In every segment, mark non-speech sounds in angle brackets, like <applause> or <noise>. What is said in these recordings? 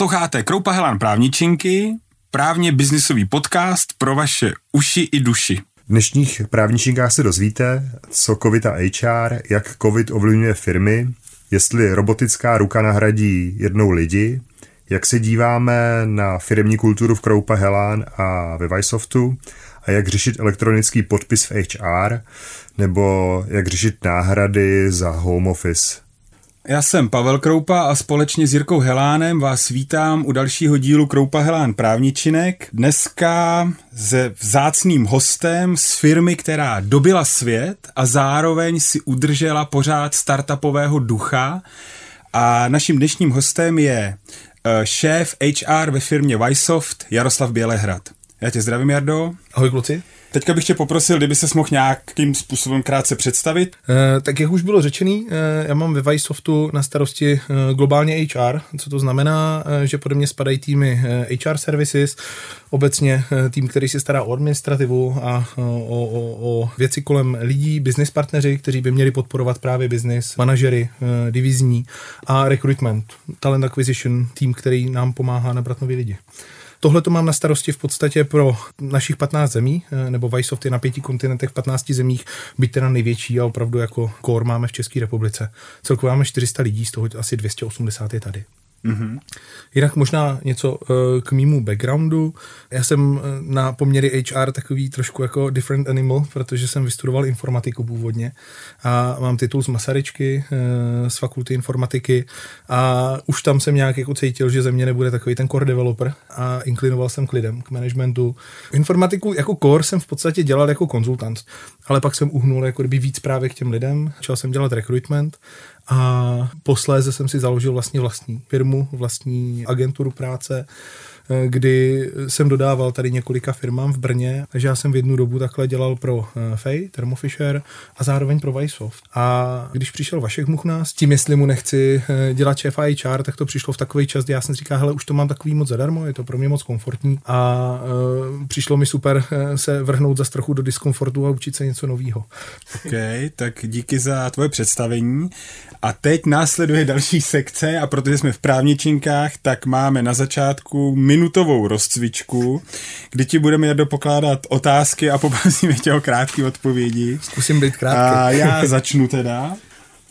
Posloucháte Kroupa Helan právničinky, právně biznisový podcast pro vaše uši i duši. V dnešních právničinkách se dozvíte, co COVID a HR, jak COVID ovlivňuje firmy, jestli robotická ruka nahradí jednou lidi, jak se díváme na firmní kulturu v Kroupa Helán a ve Vysoftu a jak řešit elektronický podpis v HR, nebo jak řešit náhrady za home office. Já jsem Pavel Kroupa a společně s Jirkou Helánem vás vítám u dalšího dílu Kroupa Helán právničinek. Dneska se vzácným hostem z firmy, která dobila svět a zároveň si udržela pořád startupového ducha. A naším dnešním hostem je eh, šéf HR ve firmě Vysoft Jaroslav Bělehrad. Já tě zdravím, Jardo. Ahoj kluci. Teďka bych tě poprosil, kdyby se mohl nějakým způsobem krátce představit. E, tak jak už bylo řečený, e, já mám ve Vysoftu na starosti e, globálně HR, co to znamená, e, že pode mě spadají týmy e, HR services, obecně e, tým, který se stará o administrativu a o, o, o věci kolem lidí, business partneři, kteří by měli podporovat právě business, manažery, e, divizní a recruitment, talent acquisition, tým, který nám pomáhá nabrat nový lidi. Tohle to mám na starosti v podstatě pro našich 15 zemí, eh, nebo Vajsoft je na pěti kontinentech v 15 zemích, byť teda největší a opravdu jako core máme v České republice. Celkově máme 400 lidí, z toho asi 280 je tady. Mm-hmm. Jinak možná něco uh, k mýmu backgroundu. Já jsem uh, na poměry HR takový trošku jako different animal, protože jsem vystudoval informatiku původně a mám titul z Masaryčky, uh, z fakulty informatiky a už tam jsem nějak jako cítil, že ze mě nebude takový ten core developer a inklinoval jsem k lidem, k managementu. Informatiku jako core jsem v podstatě dělal jako konzultant, ale pak jsem uhnul jako kdyby víc právě k těm lidem. Začal jsem dělat recruitment a posléze jsem si založil vlastně vlastní firmu, vlastní agenturu práce, Eh, kdy jsem dodával tady několika firmám v Brně, takže já jsem v jednu dobu takhle dělal pro eh, Fej, Thermo Fisher a zároveň pro Vysoft. A když přišel Vašek Muchna s tím, jestli mu nechci eh, dělat šéf HR, tak to přišlo v takový čas, kdy já jsem říkal, hele, už to mám takový moc zadarmo, je to pro mě moc komfortní a přišlo mi super se vrhnout za trochu do diskomfortu a učit se něco nového. OK, tak díky za tvoje představení. A teď následuje další sekce a protože jsme v právničinkách, tak máme na začátku minutovou rozcvičku, kdy ti budeme jít pokládat otázky a poprosíme tě o krátké odpovědi. Zkusím být krátký. A já začnu teda.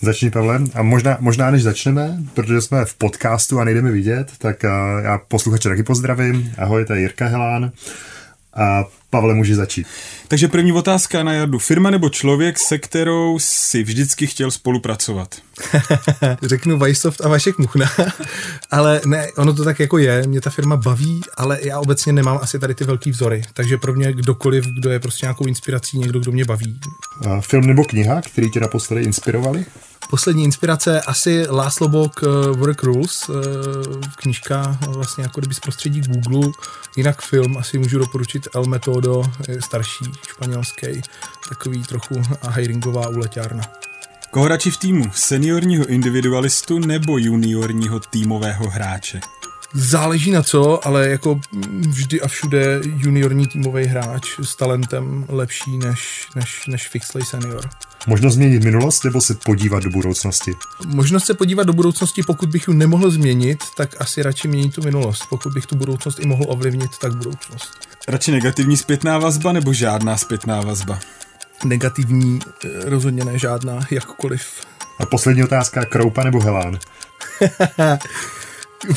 Začni, Pavle. A možná, možná než začneme, protože jsme v podcastu a nejdeme vidět, tak já posluchače taky pozdravím. Ahoj, to je Jirka Helán. A Pavle, může začít. Takže první otázka na Jardu. Firma nebo člověk, se kterou si vždycky chtěl spolupracovat? <laughs> Řeknu Vajsoft a Vašek Muchna, <laughs> ale ne, ono to tak jako je, mě ta firma baví, ale já obecně nemám asi tady ty velký vzory, takže pro mě kdokoliv, kdo je prostě nějakou inspirací, někdo, kdo mě baví. A film nebo kniha, který tě naposledy inspirovali? Poslední inspirace asi Láslo Bok uh, Work Rules, uh, knížka vlastně jako kdyby z prostředí Google, jinak film asi můžu doporučit El Metodo, starší, španělský, takový trochu hiringová uleťárna. Koho radši v týmu? Seniorního individualistu nebo juniorního týmového hráče? Záleží na co, ale jako vždy a všude juniorní týmový hráč s talentem lepší než, než, než fixlej senior. Možnost změnit minulost nebo se podívat do budoucnosti? Možnost se podívat do budoucnosti, pokud bych ji nemohl změnit, tak asi radši měnit tu minulost. Pokud bych tu budoucnost i mohl ovlivnit, tak budoucnost. Radši negativní zpětná vazba nebo žádná zpětná vazba? Negativní, eh, rozhodně ne žádná, jakkoliv. A poslední otázka, Kroupa nebo Helán? <laughs>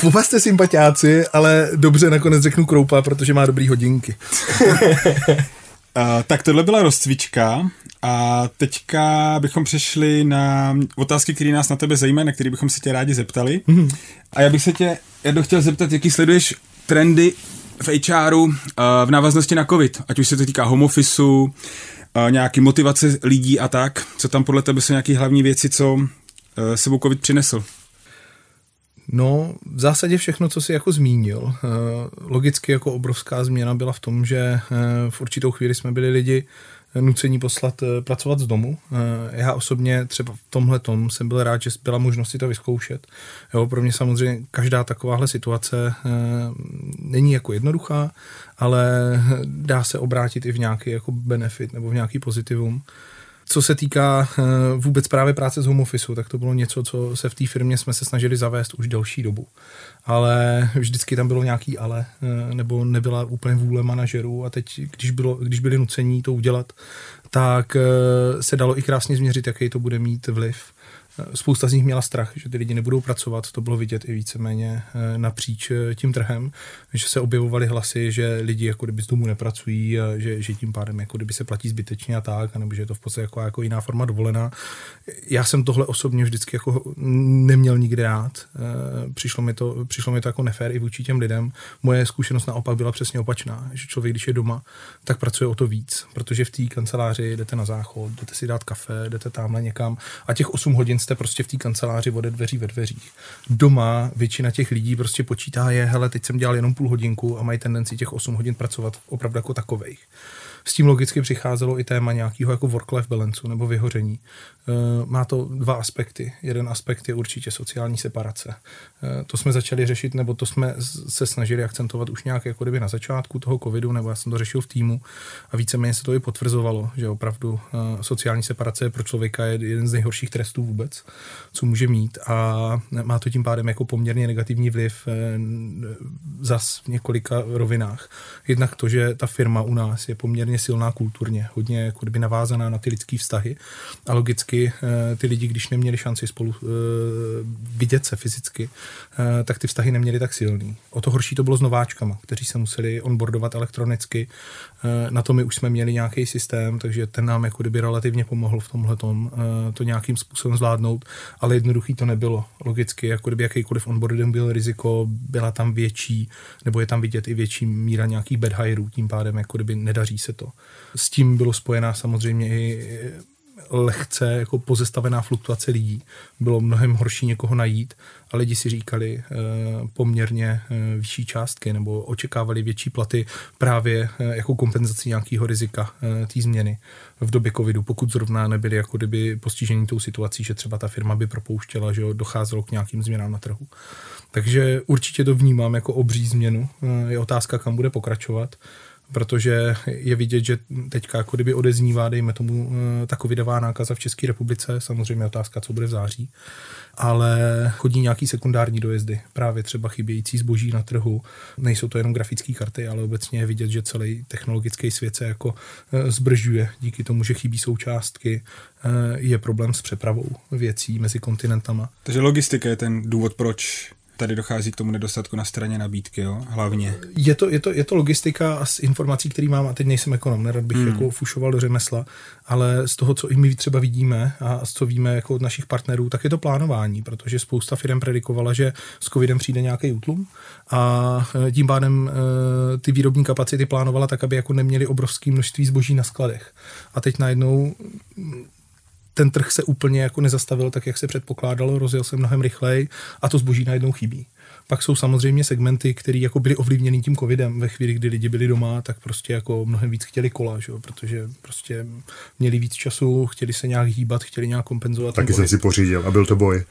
Oba jste sympatiáci, ale dobře nakonec řeknu Kroupa, protože má dobrý hodinky. <laughs> Uh, tak tohle byla rozcvička a teďka bychom přešli na otázky, které nás na tebe zajímají, na které bychom se tě rádi zeptali. Mm-hmm. A já bych se tě, já chtěl zeptat, jaký sleduješ trendy v HRu uh, v návaznosti na COVID, ať už se to týká home officeu, uh, nějaký motivace lidí a tak. Co tam podle tebe jsou nějaké hlavní věci, co uh, sebou COVID přinesl? No, v zásadě všechno, co si jako zmínil. Logicky jako obrovská změna byla v tom, že v určitou chvíli jsme byli lidi nucení poslat pracovat z domu. Já osobně třeba v tomhle tom jsem byl rád, že byla možnost si to vyzkoušet. Jo, pro mě samozřejmě každá takováhle situace není jako jednoduchá, ale dá se obrátit i v nějaký jako benefit nebo v nějaký pozitivum. Co se týká uh, vůbec právě práce z home office, tak to bylo něco, co se v té firmě jsme se snažili zavést už delší dobu. Ale vždycky tam bylo nějaký ale, uh, nebo nebyla úplně vůle manažerů a teď, když, bylo, když byli nucení to udělat, tak uh, se dalo i krásně změřit, jaký to bude mít vliv Spousta z nich měla strach, že ty lidi nebudou pracovat, to bylo vidět i víceméně eh, napříč eh, tím trhem, že se objevovaly hlasy, že lidi jako kdyby z domu nepracují, a že, že tím pádem jako kdyby se platí zbytečně a tak, nebo že je to v podstatě jako, jako jiná forma dovolená. Já jsem tohle osobně vždycky jako neměl nikdy rád. Eh, přišlo mi to, přišlo mi to jako nefér i vůči těm lidem. Moje zkušenost naopak byla přesně opačná, že člověk, když je doma, tak pracuje o to víc, protože v té kanceláři jdete na záchod, jdete si dát kafe, jdete tamhle někam a těch 8 hodin jste prostě v té kanceláři ode dveří ve dveřích. Doma většina těch lidí prostě počítá je, hele, teď jsem dělal jenom půl hodinku a mají tendenci těch 8 hodin pracovat opravdu jako takovejch. S tím logicky přicházelo i téma nějakého jako work-life balance nebo vyhoření. Eh, má to dva aspekty. Jeden aspekt je určitě sociální separace. Eh, to jsme začali řešit, nebo to jsme se snažili akcentovat už nějak jako kdyby na začátku toho covidu, nebo já jsem to řešil v týmu a víceméně se to i potvrzovalo, že opravdu eh, sociální separace pro člověka je jeden z nejhorších trestů vůbec, co může mít a má to tím pádem jako poměrně negativní vliv zas v několika rovinách. Jednak to, že ta firma u nás je poměrně silná kulturně, hodně jako kdyby navázaná na ty lidské vztahy a logicky fyzicky, eh, ty lidi, když neměli šanci spolu eh, vidět se fyzicky, eh, tak ty vztahy neměli tak silný. O to horší to bylo s nováčkama, kteří se museli onboardovat elektronicky. Na to my už jsme měli nějaký systém, takže ten nám jako kdyby relativně pomohl v tomhle to nějakým způsobem zvládnout, ale jednoduchý to nebylo. Logicky, jako kdyby jakýkoliv onboarding byl riziko, byla tam větší, nebo je tam vidět i větší míra nějakých bad hireů, tím pádem jako kdyby nedaří se to. S tím bylo spojená samozřejmě i lehce jako pozestavená fluktuace lidí. Bylo mnohem horší někoho najít a lidi si říkali e, poměrně e, vyšší částky nebo očekávali větší platy právě e, jako kompenzaci nějakého rizika e, té změny v době covidu, pokud zrovna nebyli jako kdyby postižení tou situací, že třeba ta firma by propouštěla, že docházelo k nějakým změnám na trhu. Takže určitě to vnímám jako obří změnu. E, je otázka, kam bude pokračovat protože je vidět, že teďka jako kdyby odeznívá, dejme tomu, eh, ta covidová nákaza v České republice, samozřejmě otázka, co bude v září, ale chodí nějaký sekundární dojezdy, právě třeba chybějící zboží na trhu. Nejsou to jenom grafické karty, ale obecně je vidět, že celý technologický svět se jako eh, zbržuje díky tomu, že chybí součástky, eh, je problém s přepravou věcí mezi kontinentama. Takže logistika je ten důvod, proč tady dochází k tomu nedostatku na straně nabídky, jo? hlavně. Je to, je to, je to logistika a z informací, které mám, a teď nejsem ekonom, nerad bych hmm. jako fušoval do řemesla, ale z toho, co i my třeba vidíme a co víme jako od našich partnerů, tak je to plánování, protože spousta firm predikovala, že s covidem přijde nějaký útlum a e, tím pádem e, ty výrobní kapacity plánovala tak, aby jako neměli obrovské množství zboží na skladech. A teď najednou ten trh se úplně jako nezastavil tak, jak se předpokládalo, rozjel se mnohem rychleji a to zboží najednou chybí. Pak jsou samozřejmě segmenty, které jako byly ovlivněny tím covidem. Ve chvíli, kdy lidi byli doma, tak prostě jako mnohem víc chtěli kola, že? protože prostě měli víc času, chtěli se nějak hýbat, chtěli nějak kompenzovat. Taky jsem si pořídil a byl to boj.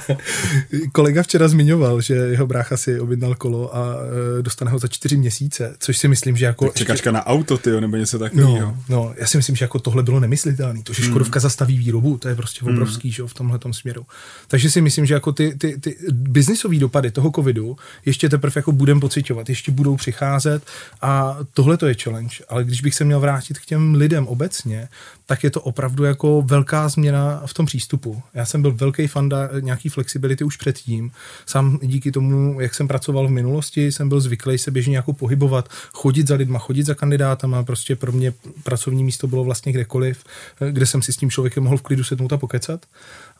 <laughs> Kolega včera zmiňoval, že jeho brácha si objednal kolo a e, dostane ho za čtyři měsíce, což si myslím, že jako... Tak čekačka ještě... na auto, tyjo, nebo něco takového. No, no, já si myslím, že jako tohle bylo nemyslitelné. To, že hmm. Škodovka hmm. zastaví výrobu, to je prostě obrovský, hmm. že v tomhle směru. Takže si myslím, že jako ty, ty, ty biznisové dopady toho covidu ještě teprve jako budeme pocitovat, ještě budou přicházet a tohle to je challenge. Ale když bych se měl vrátit k těm lidem obecně, tak je to opravdu jako velká změna v tom přístupu. Já jsem byl velký fan nějaký flexibility už předtím. Sám díky tomu, jak jsem pracoval v minulosti, jsem byl zvyklý se běžně jako pohybovat, chodit za lidma, chodit za kandidátama. Prostě pro mě pracovní místo bylo vlastně kdekoliv, kde jsem si s tím člověkem mohl v klidu sednout a pokecat.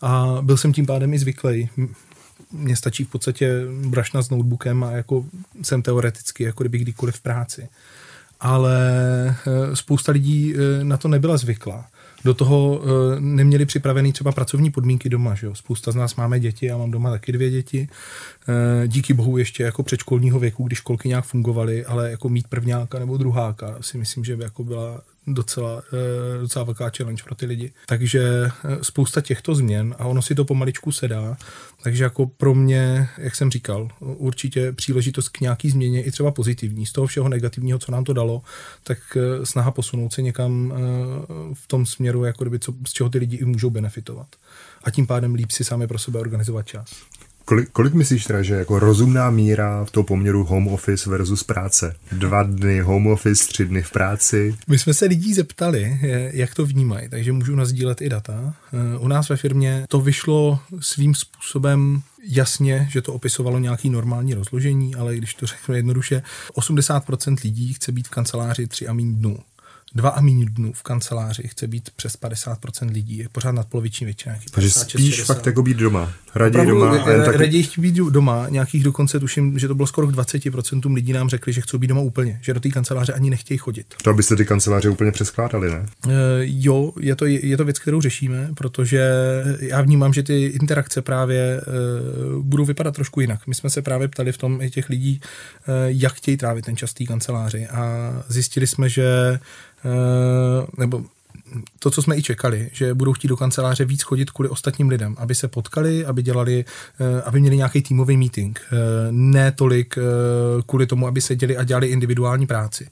A byl jsem tím pádem i zvyklý mně stačí v podstatě brašna s notebookem a jako jsem teoreticky, jako kdyby kdykoliv v práci. Ale eh, spousta lidí eh, na to nebyla zvyklá. Do toho eh, neměli připravený třeba pracovní podmínky doma. Že jo? Spousta z nás máme děti, já mám doma taky dvě děti. Díky bohu ještě jako předškolního věku, když školky nějak fungovaly, ale jako mít prvňáka nebo druháka si myslím, že by jako byla docela, eh, docela velká challenge pro ty lidi. Takže eh, spousta těchto změn a ono si to pomaličku sedá. Takže jako pro mě, jak jsem říkal, určitě příležitost k nějaký změně i třeba pozitivní. Z toho všeho negativního, co nám to dalo, tak eh, snaha posunout se někam v tom směru, jako kdyby, co, z čeho ty lidi i můžou benefitovat. A tím pádem líp si sami pro sebe organizovat čas. Kolik, kolik myslíš teda, že jako rozumná míra v tom poměru home office versus práce? Dva dny home office, tři dny v práci? My jsme se lidí zeptali, jak to vnímají, takže můžu nazdílet i data. Eh, u nás ve firmě to vyšlo svým způsobem jasně, že to opisovalo nějaký normální rozložení, ale když to řeknu jednoduše, 80% lidí chce být v kanceláři tři a mín dnů dva a méně dnů v kanceláři chce být přes 50% lidí, je pořád nadpoloviční většina. Takže spíš 60. fakt jako být doma. Raději doma. A jen taky... Raději chtít být doma. Nějakých dokonce tuším, že to bylo skoro k 20% lidí nám řekli, že chcou být doma úplně, že do té kanceláře ani nechtějí chodit. To abyste ty kanceláře úplně přeskládali, ne? Uh, jo, je to, je to věc, kterou řešíme, protože já vnímám, že ty interakce právě uh, budou vypadat trošku jinak. My jsme se právě ptali v tom i těch lidí, uh, jak chtějí trávit ten čas té kanceláři a zjistili jsme, že Eh, nebo to, co jsme i čekali, že budou chtít do kanceláře víc chodit kvůli ostatním lidem, aby se potkali, aby dělali, eh, aby měli nějaký týmový meeting. Eh, ne tolik kvůli tomu, aby seděli a dělali individuální práci.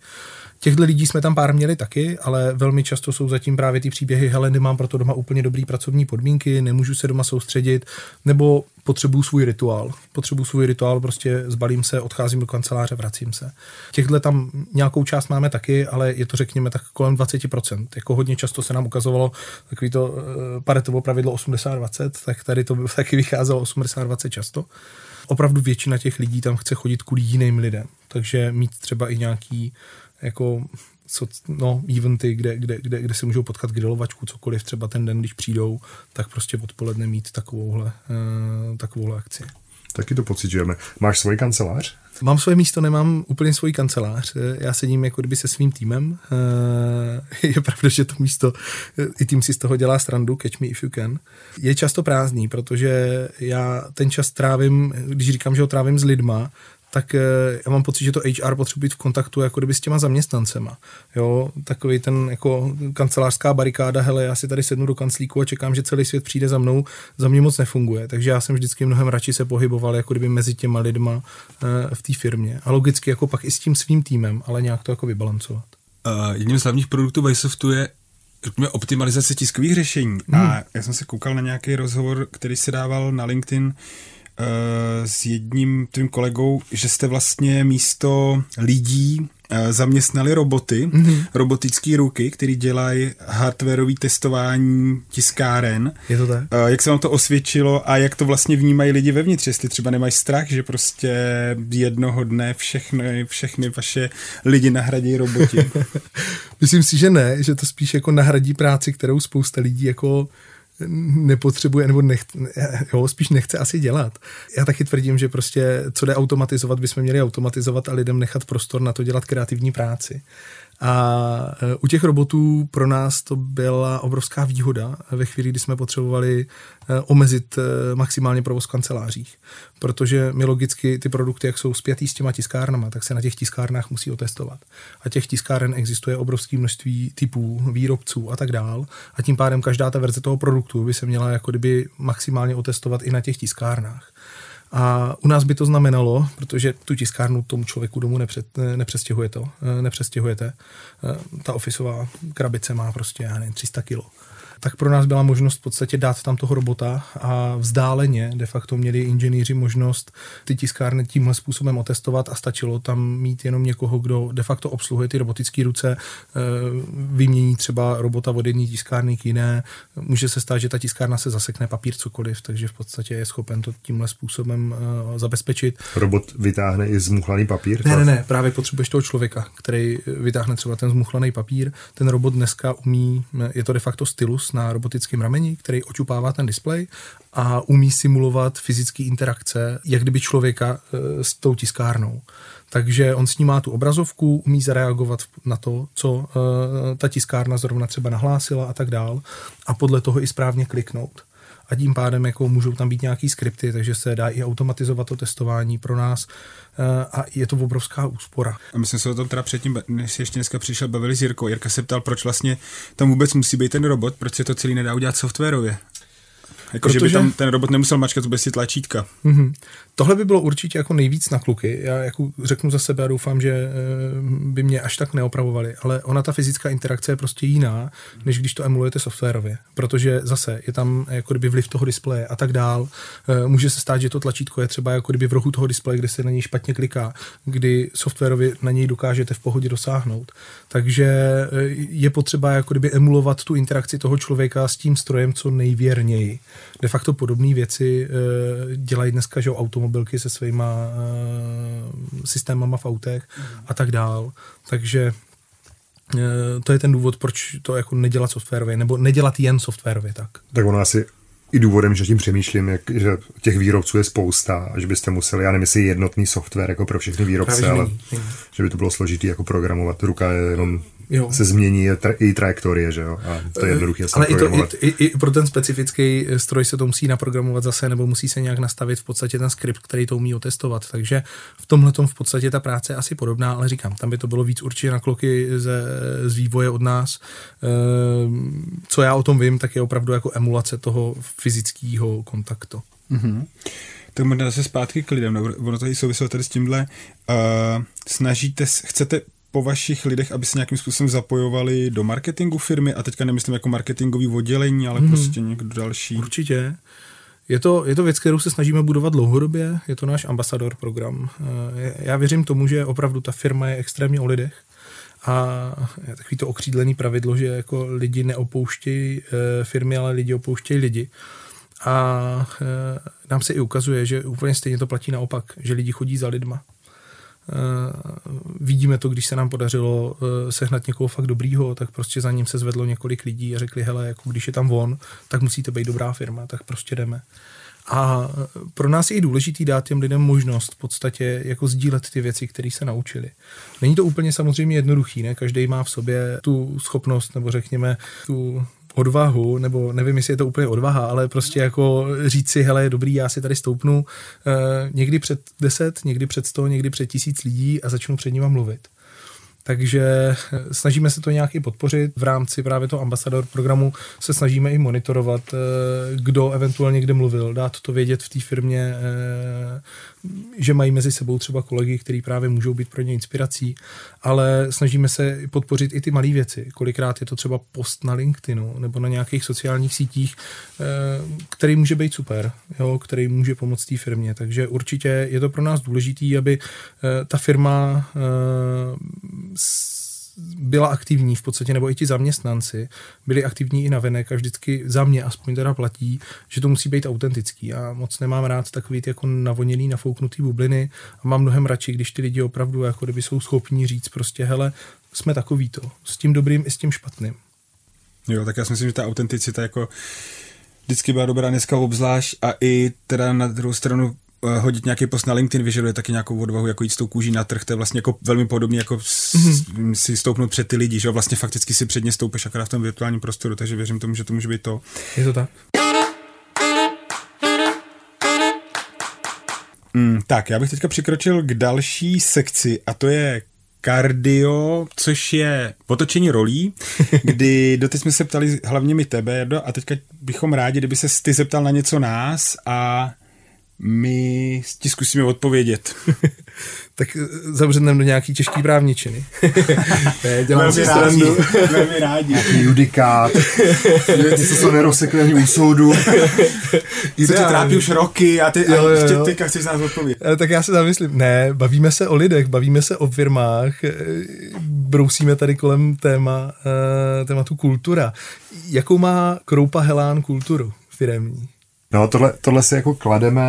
Těchto lidí jsme tam pár měli taky, ale velmi často jsou zatím právě ty příběhy, hele, nemám proto doma úplně dobrý pracovní podmínky, nemůžu se doma soustředit, nebo potřebuju svůj rituál. Potřebuju svůj rituál, prostě zbalím se, odcházím do kanceláře, vracím se. Těchto tam nějakou část máme taky, ale je to řekněme tak kolem 20%. Jako hodně často se nám ukazovalo takový to uh, paretovo pravidlo 80-20, tak tady to <laughs> taky vycházelo 80-20 často. Opravdu většina těch lidí tam chce chodit kvůli jiným lidem, takže mít třeba i nějaký jako co, no, eventy, kde, kde, kde, kde se můžou potkat grilovačku, cokoliv, třeba ten den, když přijdou, tak prostě odpoledne mít takovouhle, uh, takovouhle akci. Taky to pocitujeme. Máš svůj kancelář? Mám svoje místo, nemám úplně svůj kancelář. Já sedím jako kdyby se svým týmem. Eh, <laughs> je pravda, že to místo, i tým si z toho dělá strandu, catch me if you can. Je často prázdný, protože já ten čas trávím, když říkám, že ho trávím s lidma, tak eh, já mám pocit, že to HR potřebuje být v kontaktu jako kdyby s těma zaměstnancema. Jo, takový ten jako kancelářská barikáda, hele, já si tady sednu do kanclíku a čekám, že celý svět přijde za mnou, za mě moc nefunguje. Takže já jsem vždycky mnohem radši se pohyboval jako kdyby mezi těma lidma eh, v té firmě. A logicky jako pak i s tím svým týmem, ale nějak to jako vybalancovat. Uh, jedním z hlavních produktů Vysoftu je řekněme, optimalizace tiskových řešení. Hmm. A já jsem se koukal na nějaký rozhovor, který se dával na LinkedIn, s jedním tvým kolegou, že jste vlastně místo lidí eh, zaměstnali roboty, mm-hmm. robotické ruky, které dělají hardwareové testování tiskáren. Je to tak? Eh, jak se vám to osvědčilo a jak to vlastně vnímají lidi vevnitř, jestli třeba nemají strach, že prostě jednoho dne všechny, všechny vaše lidi nahradí roboti. <laughs> Myslím si, že ne, že to spíš jako nahradí práci, kterou spousta lidí jako nepotřebuje, nebo nech, jo, spíš nechce asi dělat. Já taky tvrdím, že prostě co jde automatizovat, bychom měli automatizovat a lidem nechat prostor na to dělat kreativní práci. A e, u těch robotů pro nás to byla obrovská výhoda ve chvíli, kdy jsme potřebovali e, omezit e, maximálně provoz v kancelářích. Protože my logicky ty produkty, jak jsou spjatý s těma tiskárnama, tak se na těch tiskárnách musí otestovat. A těch tiskáren existuje obrovské množství typů, výrobců a tak dál. A tím pádem každá ta verze toho produktu by se měla jako kdyby maximálně otestovat i na těch tiskárnách. A u nás by to znamenalo, protože tu tiskárnu tomu člověku domů nepřed, nepřestěhuje to, nepřestěhujete. Ta ofisová krabice má prostě, já nevím, 300 kilo tak pro nás byla možnost v podstatě dát tam toho robota a vzdáleně de facto měli inženýři možnost ty tiskárny tímhle způsobem otestovat a stačilo tam mít jenom někoho, kdo de facto obsluhuje ty robotické ruce, eh, vymění třeba robota od jedné tiskárny k jiné. Může se stát, že ta tiskárna se zasekne papír cokoliv, takže v podstatě je schopen to tímhle způsobem eh, zabezpečit. Robot vytáhne i zmuchlaný papír? Ne, ne, ne, právě potřebuješ toho člověka, který vytáhne třeba ten zmuchlaný papír. Ten robot dneska umí, je to de facto stylus, na robotickém rameni, který očupává ten displej a umí simulovat fyzické interakce, jak kdyby člověka e, s tou tiskárnou. Takže on s ní má tu obrazovku, umí zareagovat na to, co e, ta tiskárna zrovna třeba nahlásila a tak dál a podle toho i správně kliknout. A tím pádem jako můžou tam být nějaký skripty, takže se dá i automatizovat to testování pro nás eh, a je to obrovská úspora. A my jsme se o tom teda předtím, než ještě dneska přišel, bavili s Jirkou. Jirka se ptal, proč vlastně tam vůbec musí být ten robot, proč se to celý nedá udělat softwarově. Jako, Protože... že by tam ten robot nemusel mačkat vůbec si tlačítka. Mm-hmm. Tohle by bylo určitě jako nejvíc na kluky. Já jako řeknu za sebe a doufám, že eh, by mě až tak neopravovali, ale ona ta fyzická interakce je prostě jiná, než když to emulujete softwarově, protože zase je tam jako kdyby vliv toho displeje a tak dál. Eh, může se stát, že to tlačítko je třeba jako kdyby v rohu toho displeje, kde se na něj špatně kliká, kdy softwarově na něj dokážete v pohodě dosáhnout. Takže eh, je potřeba jako kdyby emulovat tu interakci toho člověka s tím strojem co nejvěrněji. De facto podobné věci dělají dneska, že auto automobilky se svýma uh, systémama v autech mm. a tak dál. Takže uh, to je ten důvod, proč to jako nedělat softwarově, nebo nedělat jen softwarově tak. Tak ono asi i důvodem, že tím přemýšlím, jak, že těch výrobců je spousta a že byste museli, já nevím, jestli jednotný software jako pro všechny výrobce, ale není, že by to bylo složitý jako programovat. Ruka je jenom jo. se změní tra- i trajektorie, že jo? A to je jednoduché Ale i, to, i, i, pro ten specifický stroj se to musí naprogramovat zase, nebo musí se nějak nastavit v podstatě ten skript, který to umí otestovat. Takže v tomhle v podstatě ta práce je asi podobná, ale říkám, tam by to bylo víc určitě na kloky ze, z vývoje od nás. Ehm, co já o tom vím, tak je opravdu jako emulace toho fyzického kontaktu. Mm-hmm. Tak možná zase zpátky k lidem, no, ono to i souviselo tady s tímhle. Uh, snažíte, chcete po vašich lidech, aby se nějakým způsobem zapojovali do marketingu firmy a teďka nemyslím jako marketingový oddělení, ale hmm. prostě někdo další. Určitě. Je to, je to věc, kterou se snažíme budovat dlouhodobě, je to náš ambasador program. Eh, já věřím tomu, že opravdu ta firma je extrémně o lidech a je takový to okřídlený pravidlo, že jako lidi neopouštějí eh, firmy, ale lidi opouštějí lidi. A eh, nám se i ukazuje, že úplně stejně to platí naopak, že lidi chodí za lidma. Eh, vidíme to, když se nám podařilo eh, sehnat někoho fakt dobrýho, tak prostě za ním se zvedlo několik lidí a řekli, hele, jako když je tam on, tak musíte být dobrá firma, tak prostě jdeme. A pro nás je i důležitý dát těm lidem možnost v podstatě jako sdílet ty věci, které se naučili. Není to úplně samozřejmě jednoduchý, ne? Každý má v sobě tu schopnost, nebo řekněme, tu odvahu, nebo nevím, jestli je to úplně odvaha, ale prostě jako říct si, hele, dobrý, já si tady stoupnu eh, někdy před deset, někdy před sto, někdy před tisíc lidí a začnu před nima mluvit. Takže eh, snažíme se to nějak i podpořit. V rámci právě toho ambasador programu se snažíme i monitorovat, eh, kdo eventuálně kde mluvil, dát to vědět v té firmě, eh, že mají mezi sebou třeba kolegy, kteří právě můžou být pro ně inspirací, ale snažíme se podpořit i ty malé věci. Kolikrát je to třeba post na LinkedInu nebo na nějakých sociálních sítích, který může být super, jo, který může pomoct té firmě. Takže určitě je to pro nás důležité, aby ta firma byla aktivní v podstatě, nebo i ti zaměstnanci byli aktivní i na venek a vždycky za mě aspoň teda platí, že to musí být autentický. A moc nemám rád takový ty jako navoněný, nafouknutý bubliny a mám mnohem radši, když ty lidi opravdu jako kdyby jsou schopní říct prostě, hele, jsme takový to, s tím dobrým i s tím špatným. Jo, tak já si myslím, že ta autenticita jako vždycky byla dobrá dneska obzvlášť a i teda na druhou stranu hodit nějaký post na LinkedIn vyžaduje taky nějakou odvahu, jako jít s tou kůží na trh, to je vlastně jako velmi podobně jako mm-hmm. si stoupnout před ty lidi, že jo, vlastně fakticky si předně stoupeš akorát v tom virtuálním prostoru, takže věřím tomu, že to může být to. Je to tak. Mm, tak, já bych teďka přikročil k další sekci a to je kardio, což je otočení rolí, <laughs> kdy doteď jsme se ptali hlavně mi tebe, a teďka bychom rádi, kdyby se ty zeptal na něco nás a my ti zkusíme odpovědět. <laughs> tak eh, zabředneme do nějaký těžký právničiny. <laughs> ne, dělám si rádi, velmi rádi. Nějaký judikát, <laughs> něco, co nerozsekne ani u soudu. Co tě trápí už roky a ty, jo, jo, jo. Tě, teďka chceš nás odpovědět. Tak já se zamyslím. Ne, bavíme se o lidech, bavíme se o firmách, eh, brousíme tady kolem téma, eh, tématu kultura. Jakou má Kroupa Helán kulturu firemní? No, tohle, tohle si jako klademe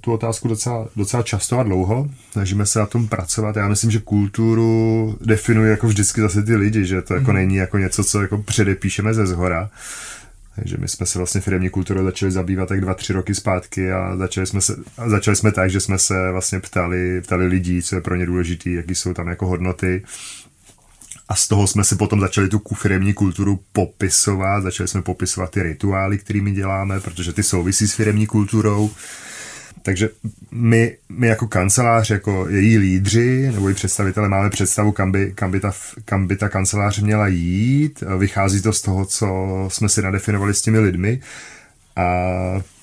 tu otázku docela, docela často a dlouho. Snažíme se na tom pracovat. Já myslím, že kulturu definují jako vždycky zase ty lidi, že to jako mm. není jako něco, co jako předepíšeme ze zhora. Takže my jsme se vlastně firmní kulturou začali zabývat tak dva, tři roky zpátky a začali jsme, se, a začali jsme tak, že jsme se vlastně ptali, ptali lidí, co je pro ně důležité, jaký jsou tam jako hodnoty a z toho jsme si potom začali tu firemní kulturu popisovat, začali jsme popisovat ty rituály, kterými děláme, protože ty souvisí s firemní kulturou. Takže my, my jako kancelář, jako její lídři nebo i představitele máme představu, kam by, kam, by ta, kam by ta kancelář měla jít. Vychází to z toho, co jsme si nadefinovali s těmi lidmi a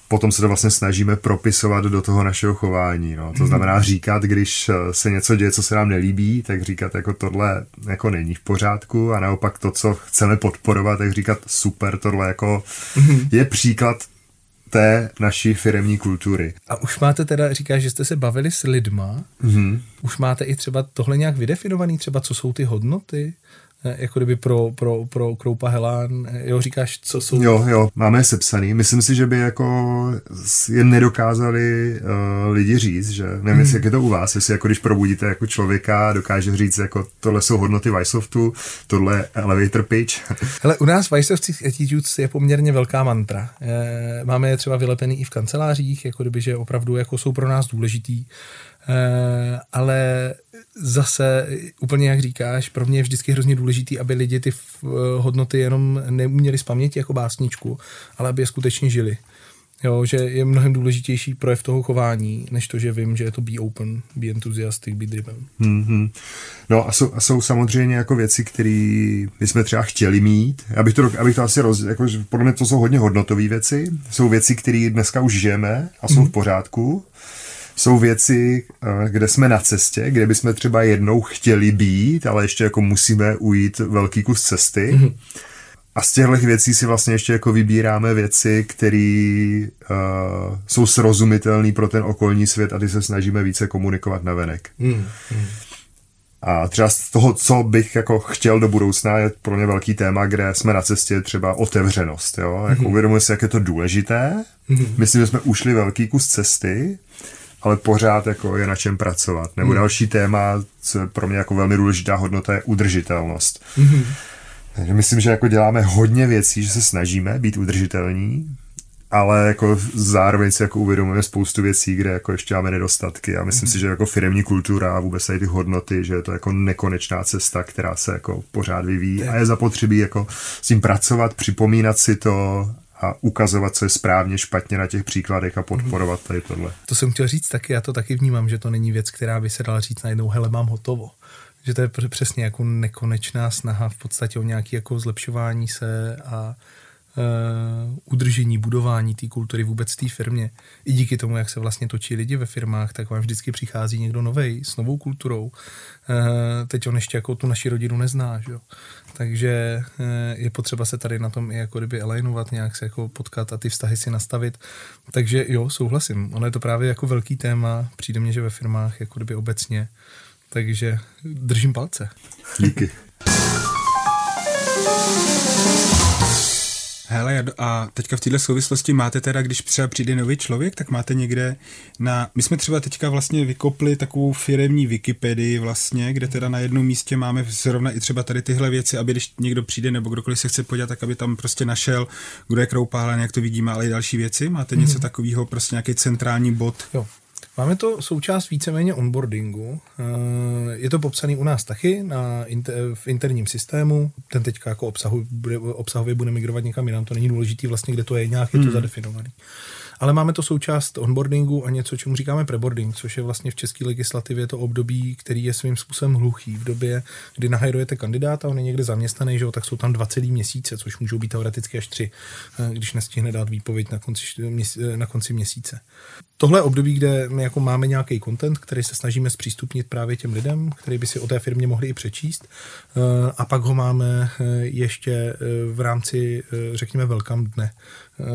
potom se to vlastně snažíme propisovat do toho našeho chování. No. To mhm. znamená říkat, když se něco děje, co se nám nelíbí, tak říkat jako tohle jako není v pořádku a naopak to, co chceme podporovat, tak říkat super, tohle jako mhm. je příklad té naší firemní kultury. A už máte teda, říkáš, že jste se bavili s lidma, mm-hmm. už máte i třeba tohle nějak vydefinovaný, třeba co jsou ty hodnoty? Jako kdyby pro, pro, pro Kroupa Helán, jo, říkáš, co jsou... Jo, jo, máme je sepsaný. Myslím si, že by jako je nedokázali uh, lidi říct, že nevím, hmm. jak je to u vás, jestli jako když probudíte jako člověka, dokáže říct, jako tohle jsou hodnoty Vysoftu, tohle je elevator pitch. <laughs> Hele, u nás Vysoftsky attitudes je poměrně velká mantra. Máme je třeba vylepený i v kancelářích, jako kdyby, že opravdu jako jsou pro nás důležitý. Eh, ale zase úplně jak říkáš, pro mě je vždycky hrozně důležitý, aby lidi ty eh, hodnoty jenom neuměli z paměti jako básničku, ale aby je skutečně žili. Jo, že je mnohem důležitější projev toho chování, než to, že vím, že je to be open, be enthusiastic, be driven. Mm-hmm. No a jsou, a jsou samozřejmě jako věci, které bychom třeba chtěli mít. Abych to, abych to asi roz... Jako, podle mě to jsou hodně hodnotové věci. Jsou věci, které dneska už žijeme a jsou mm-hmm. v pořádku jsou věci, eh, kde jsme na cestě, kde bychom třeba jednou chtěli být, ale ještě jako musíme ujít velký kus cesty. Mm-hmm. A z těchto věcí si vlastně ještě jako vybíráme věci, které uh, jsou srozumitelné pro ten okolní svět a ty se snažíme více komunikovat na venek. Mm, mm. A třeba z toho, co bych jako chtěl do budoucna, je pro mě velký téma, kde jsme na cestě třeba otevřenost. Jo? Jako mm-hmm. uvědomuje si, jak je to důležité. Mm-hmm. Myslím, že jsme ušli velký kus cesty ale pořád jako je na čem pracovat. Nebo hmm. další téma, co je pro mě jako velmi důležitá hodnota, je udržitelnost. Hmm. Takže myslím, že jako děláme hodně věcí, že se snažíme být udržitelní, ale jako zároveň si jako uvědomujeme spoustu věcí, kde jako ještě máme nedostatky a myslím mm. si, že jako firmní kultura a vůbec tady ty hodnoty, že je to jako nekonečná cesta, která se jako pořád vyvíjí a je zapotřebí jako s tím pracovat, připomínat si to a ukazovat, je správně, špatně na těch příkladech a podporovat tady tohle. To jsem chtěl říct taky, já to taky vnímám, že to není věc, která by se dala říct najednou, hele, mám hotovo. Že to je přesně jako nekonečná snaha v podstatě o nějaké jako zlepšování se a uh, udržení, budování té kultury vůbec té firmě. I díky tomu, jak se vlastně točí lidi ve firmách, tak vám vždycky přichází někdo nový s novou kulturou. Uh, teď on ještě jako tu naši rodinu nezná, že? Takže uh, je potřeba se tady na tom i jako kdyby alignovat, nějak se jako potkat a ty vztahy si nastavit. Takže jo, souhlasím. Ono je to právě jako velký téma, přijde mně, že ve firmách jako kdyby obecně. Takže držím palce. Díky. Hele, a teďka v této souvislosti máte teda, když třeba přijde nový člověk, tak máte někde na... My jsme třeba teďka vlastně vykopli takovou firemní Wikipedii vlastně, kde teda na jednom místě máme zrovna i třeba tady tyhle věci, aby když někdo přijde nebo kdokoliv se chce podívat, tak aby tam prostě našel, kdo je Kroupálen, jak to vidíme, ale i další věci. Máte mm-hmm. něco takového, prostě nějaký centrální bod? Jo. Máme to součást víceméně onboardingu. Eh, je to popsaný u nás taky na v interním systému. Ten teďka jako obsahu, bude, obsahově bude migrovat někam jinam. To není důležitý vlastně, kde to je, nějak je to hmm. zadefinovaný ale máme to součást onboardingu a něco, čemu říkáme preboarding, což je vlastně v české legislativě to období, který je svým způsobem hluchý. V době, kdy nahajrujete kandidáta, on je někde zaměstnaný, že jo, tak jsou tam dva celý měsíce, což můžou být teoreticky až tři, eh, když nestihne dát výpověď na konci, eh, na konci měsíce. Tohle je období, kde my jako máme nějaký content, který se snažíme zpřístupnit právě těm lidem, který by si o té firmě mohli i přečíst. Eh, a pak ho máme ještě v rámci, řekněme, welcome dne,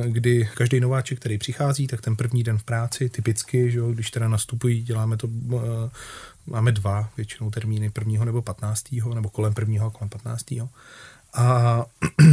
kdy každý nováček, který přichází, tak ten první den v práci, typicky, že jo, když teda nastupují, děláme to, eh, máme dva většinou termíny, prvního nebo patnáctého, nebo kolem prvního a kolem patnáctého a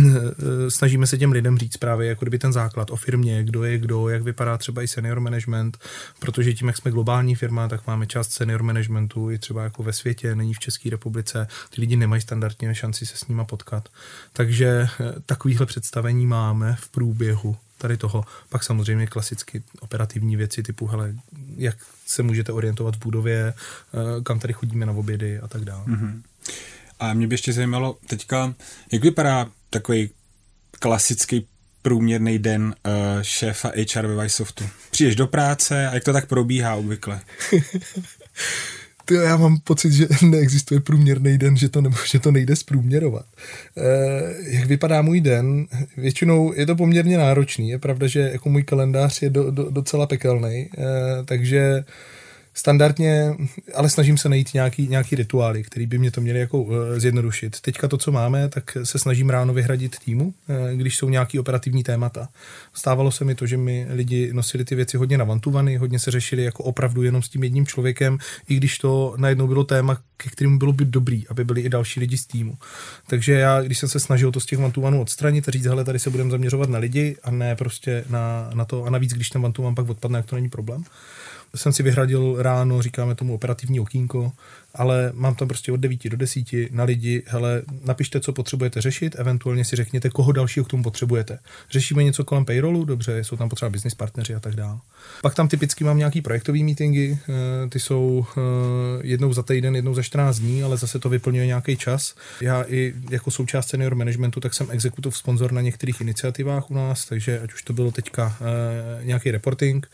<clears throat> snažíme se těm lidem říct právě jako kdyby ten základ o firmě, kdo je kdo, jak vypadá třeba i senior management, protože tím, jak jsme globální firma, tak máme část senior managementu i třeba jako ve světě, není v České republice, ty lidi nemají standardně šanci se s nima potkat. Takže eh, takovýhle představení máme v průběhu tady toho. Pak samozřejmě klasicky operativní věci typu, hele, jak se můžete orientovat v budově, eh, kam tady chodíme na obědy a tak dále. Mm-hmm. A mě by ještě zajímalo teďka, jak vypadá takový klasický průměrný den uh, šéfa HR ve Vysoftu. Přijdeš do práce a jak to tak probíhá obvykle? <laughs> Ty, já mám pocit, že <laughs> neexistuje průměrný den, že to, nebo, že to nejde zprůměrovat. E, jak vypadá můj den? Většinou je to poměrně náročný. Je pravda, že jako můj kalendář je do, do, docela pekelný, e, takže standardně, ale snažím se najít nějaký, nějaký rituály, který by mě to měly jako uh, zjednodušit. Teďka to, co máme, tak se snažím ráno vyhradit týmu, uh, když jsou nějaký operativní témata. Stávalo se mi to, že mi lidi nosili ty věci hodně navantuvany, hodně se řešili jako opravdu jenom s tím jedním člověkem, i když to najednou bylo téma, ke kterému bylo by dobrý, aby byli i další lidi z týmu. Takže já, když jsem se snažil to z těch vantuvanů odstranit a říct, hele, tady se budeme zaměřovat na lidi a ne prostě na, na to, a navíc, když ten vantuvan pak odpadne, jak to není problém, jsem si vyhradil ráno, říkáme tomu operativní okýnko, ale mám tam prostě od 9 do 10 na lidi, hele, napište, co potřebujete řešit, eventuálně si řekněte, koho dalšího k tomu potřebujete. Řešíme něco kolem payrollu, dobře, jsou tam potřeba business partneři a tak dále. Pak tam typicky mám nějaký projektový meetingy, eh, ty jsou eh, jednou za týden, jednou za 14 dní, ale zase to vyplňuje nějaký čas. Já i jako součást senior managementu, tak jsem executive sponzor na některých iniciativách u nás, takže ať už to bylo teďka eh, nějaký reporting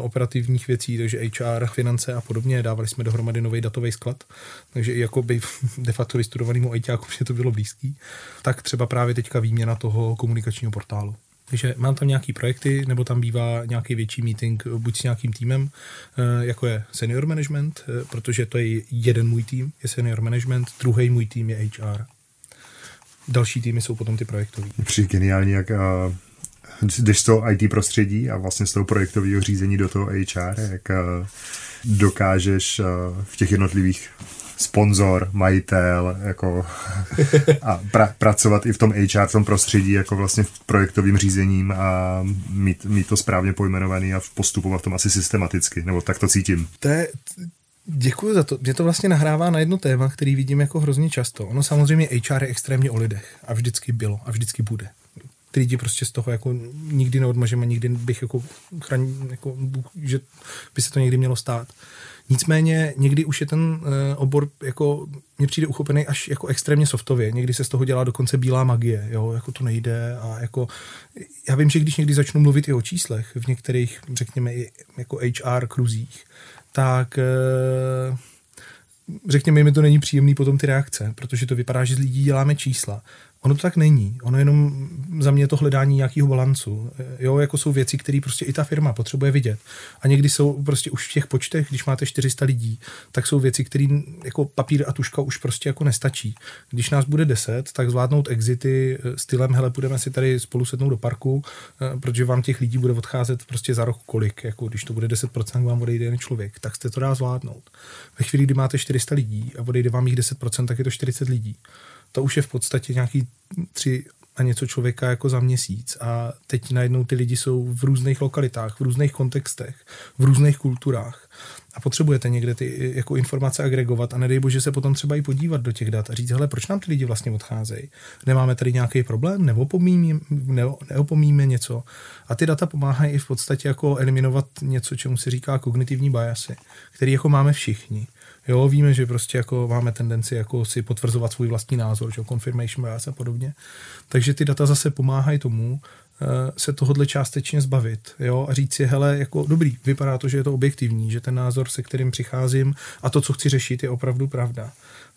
operativních věcí, takže HR, finance a podobně, dávali jsme dohromady nový datový sklad základ, takže i jako by <laughs> de facto vystudovanému ITáku že to bylo blízký, tak třeba právě teďka výměna toho komunikačního portálu. Takže mám tam nějaký projekty, nebo tam bývá nějaký větší meeting buď s nějakým týmem, eh, jako je senior management, eh, protože to je jeden můj tým, je senior management, druhý můj tým je HR. Další týmy jsou potom ty projektový. Přijde geniální, jak a jdeš z toho IT prostředí a vlastně z toho projektového řízení do toho HR, jak dokážeš eh, v těch jednotlivých sponzor, majitel, jako <laughs> a pra, pracovat i v tom HR, v tom prostředí, jako vlastně v projektovým řízením a mít, mít to správně pojmenovaný a postupovat v tom asi systematicky, nebo tak to cítím. To je, Děkuji za to. Mě to vlastně nahrává na jedno téma, který vidím jako hrozně často. Ono samozřejmě HR je extrémně o lidech a vždycky bylo a vždycky bude ty lidi prostě z toho jako nikdy neodmažeme, nikdy bych jako, chraň, jako že by se to někdy mělo stát. Nicméně někdy už je ten uh, obor jako mně přijde uchopený až jako extrémně softově. Někdy se z toho dělá dokonce bílá magie, jo, jako to nejde a jako já vím, že když někdy začnu mluvit i o číslech v některých, řekněme, jako HR kruzích, tak uh, řekněme, mi to není příjemný potom ty reakce, protože to vypadá, že z lidí děláme čísla. Ono to tak není. Ono jenom za mě to hledání nějakého balancu. Jo, jako jsou věci, které prostě i ta firma potřebuje vidět. A někdy jsou prostě už v těch počtech, když máte 400 lidí, tak jsou věci, které jako papír a tuška už prostě jako nestačí. Když nás bude 10, tak zvládnout exity eh, stylem, hele, budeme si tady spolu sednout do parku, eh, protože vám těch lidí bude odcházet prostě za rok kolik. Jako když to bude 10%, vám odejde jeden člověk, tak jste to dá zvládnout. Ve chvíli, kdy máte 400 lidí a odejde vám jich 10%, tak je to 40 lidí to už je v podstatě nějaký tři a něco člověka jako za měsíc a teď najednou ty lidi jsou v různých lokalitách, v různých kontextech, v různých kulturách a potřebujete někde ty jako informace agregovat a nedej bože se potom třeba i podívat do těch dat a říct, hele, proč nám ty lidi vlastně odcházejí? Nemáme tady nějaký problém? Neopomíme, ne, neopomíme něco? A ty data pomáhají i v podstatě jako eliminovat něco, čemu se říká kognitivní biasy, který jako máme všichni. Jo, víme, že prostě jako máme tendenci jako si potvrzovat svůj vlastní názor, že confirmation bias a podobně. Takže ty data zase pomáhají tomu, eh, se tohodle částečně zbavit jo, a říct si, hele, jako dobrý, vypadá to, že je to objektivní, že ten názor, se kterým přicházím a to, co chci řešit, je opravdu pravda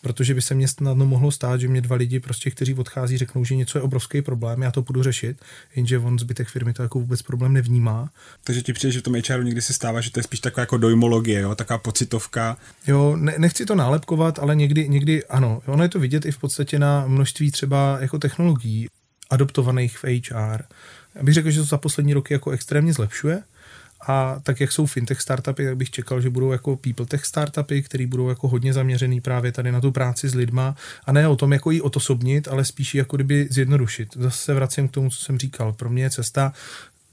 protože by se mě snadno mohlo stát, že mě dva lidi, prostě, kteří odchází, řeknou, že něco je obrovský problém, já to budu řešit, jenže on zbytek firmy to jako vůbec problém nevnímá. Takže ti přijde, že v tom HR někdy se stává, že to je spíš taková jako dojmologie, jo? taková pocitovka. Jo, ne, nechci to nálepkovat, ale někdy, někdy ano. Ono je to vidět i v podstatě na množství třeba jako technologií adoptovaných v HR. Já bych řekl, že to za poslední roky jako extrémně zlepšuje, a tak, jak jsou fintech startupy, tak bych čekal, že budou jako people tech startupy, které budou jako hodně zaměřený právě tady na tu práci s lidma a ne o tom, jako ji otosobnit, ale spíš jako kdyby zjednodušit. Zase se vracím k tomu, co jsem říkal. Pro mě je cesta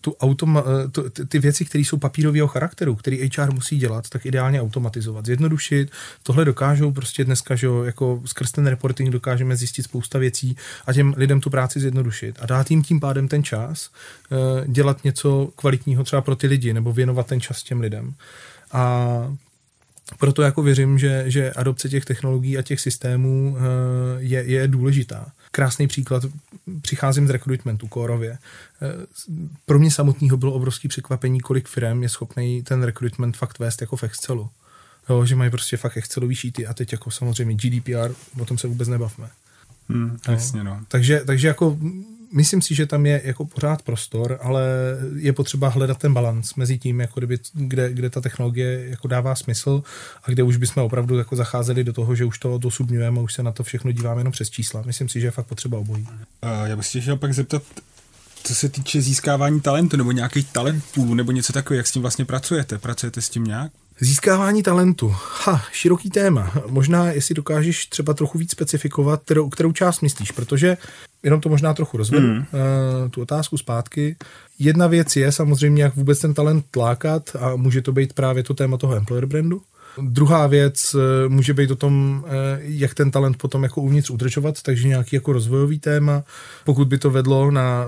tu automa, eh, tu, ty věci, které jsou papírového charakteru, který HR musí dělat, tak ideálně automatizovat, zjednodušit. Tohle dokážou prostě dneska, že jako skrz ten reporting dokážeme zjistit spousta věcí a těm lidem tu práci zjednodušit a dát jim tím pádem ten čas uh, dělat něco kvalitního třeba pro ty lidi nebo věnovat ten čas těm lidem. A proto jako věřím, že, že adopce těch technologií a těch systémů eh, je, je důležitá. Krásný příklad, přicházím z recruitmentu kórově. Eh, pro mě samotného bylo obrovský překvapení, kolik firm je schopný ten recruitment fakt vést jako v Excelu. Jo, že mají prostě fakt Excelový šíty a teď jako samozřejmě GDPR, o tom se vůbec nebavme. Hmm, jasně, no. Takže, takže jako myslím si, že tam je jako pořád prostor, ale je potřeba hledat ten balans mezi tím, jako kdyby, kde, kde ta technologie jako dává smysl a kde už bychom opravdu jako zacházeli do toho, že už to dosubňujeme a už se na to všechno díváme jenom přes čísla. Myslím si, že je fakt potřeba obojí. Uh, já bych se chtěl pak zeptat, co se týče získávání talentu nebo nějakých talentů nebo něco takového, jak s tím vlastně pracujete? Pracujete s tím nějak? Získávání talentu. Ha, široký téma. Možná, jestli dokážeš třeba trochu víc specifikovat, kterou, kterou část myslíš, protože jenom to možná trochu rozvedu, mm. uh, tu otázku zpátky. Jedna věc je samozřejmě, jak vůbec ten talent tlákat a může to být právě to téma toho employer brandu. Druhá věc eh, může být o tom, eh, jak ten talent potom jako uvnitř udržovat, takže nějaký jako rozvojový téma. Pokud by to vedlo na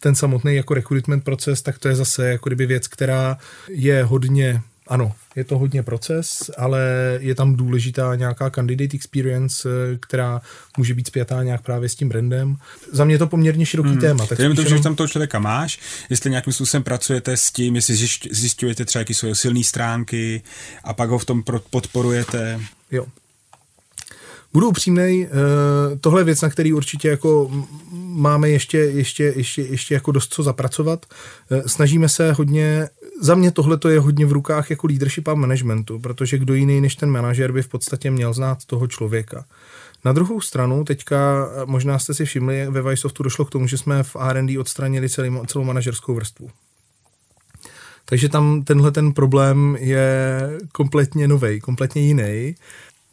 ten samotný jako recruitment proces, tak to je zase jako kdyby věc, která je hodně ano, je to hodně proces, ale je tam důležitá nějaká candidate experience, eh, která může být spjatá nějak právě s tím brandem. Za mě je to poměrně široký hmm. téma. Tak to, že tam toho člověka máš, jestli nějakým způsobem pracujete s tím, jestli zjišťujete třeba, jaké jsou silné stránky a pak ho v tom podporujete. Jo. Budu upřímnej, eh, tohle je věc, na který určitě jako máme ještě, ještě, ještě, ještě jako dost co zapracovat. Eh, snažíme se hodně za mě tohle je hodně v rukách jako leadership a managementu, protože kdo jiný než ten manažer by v podstatě měl znát toho člověka. Na druhou stranu, teďka možná jste si všimli, ve Vysoftu došlo k tomu, že jsme v R&D odstranili celý, celou manažerskou vrstvu. Takže tam tenhle ten problém je kompletně nový, kompletně jiný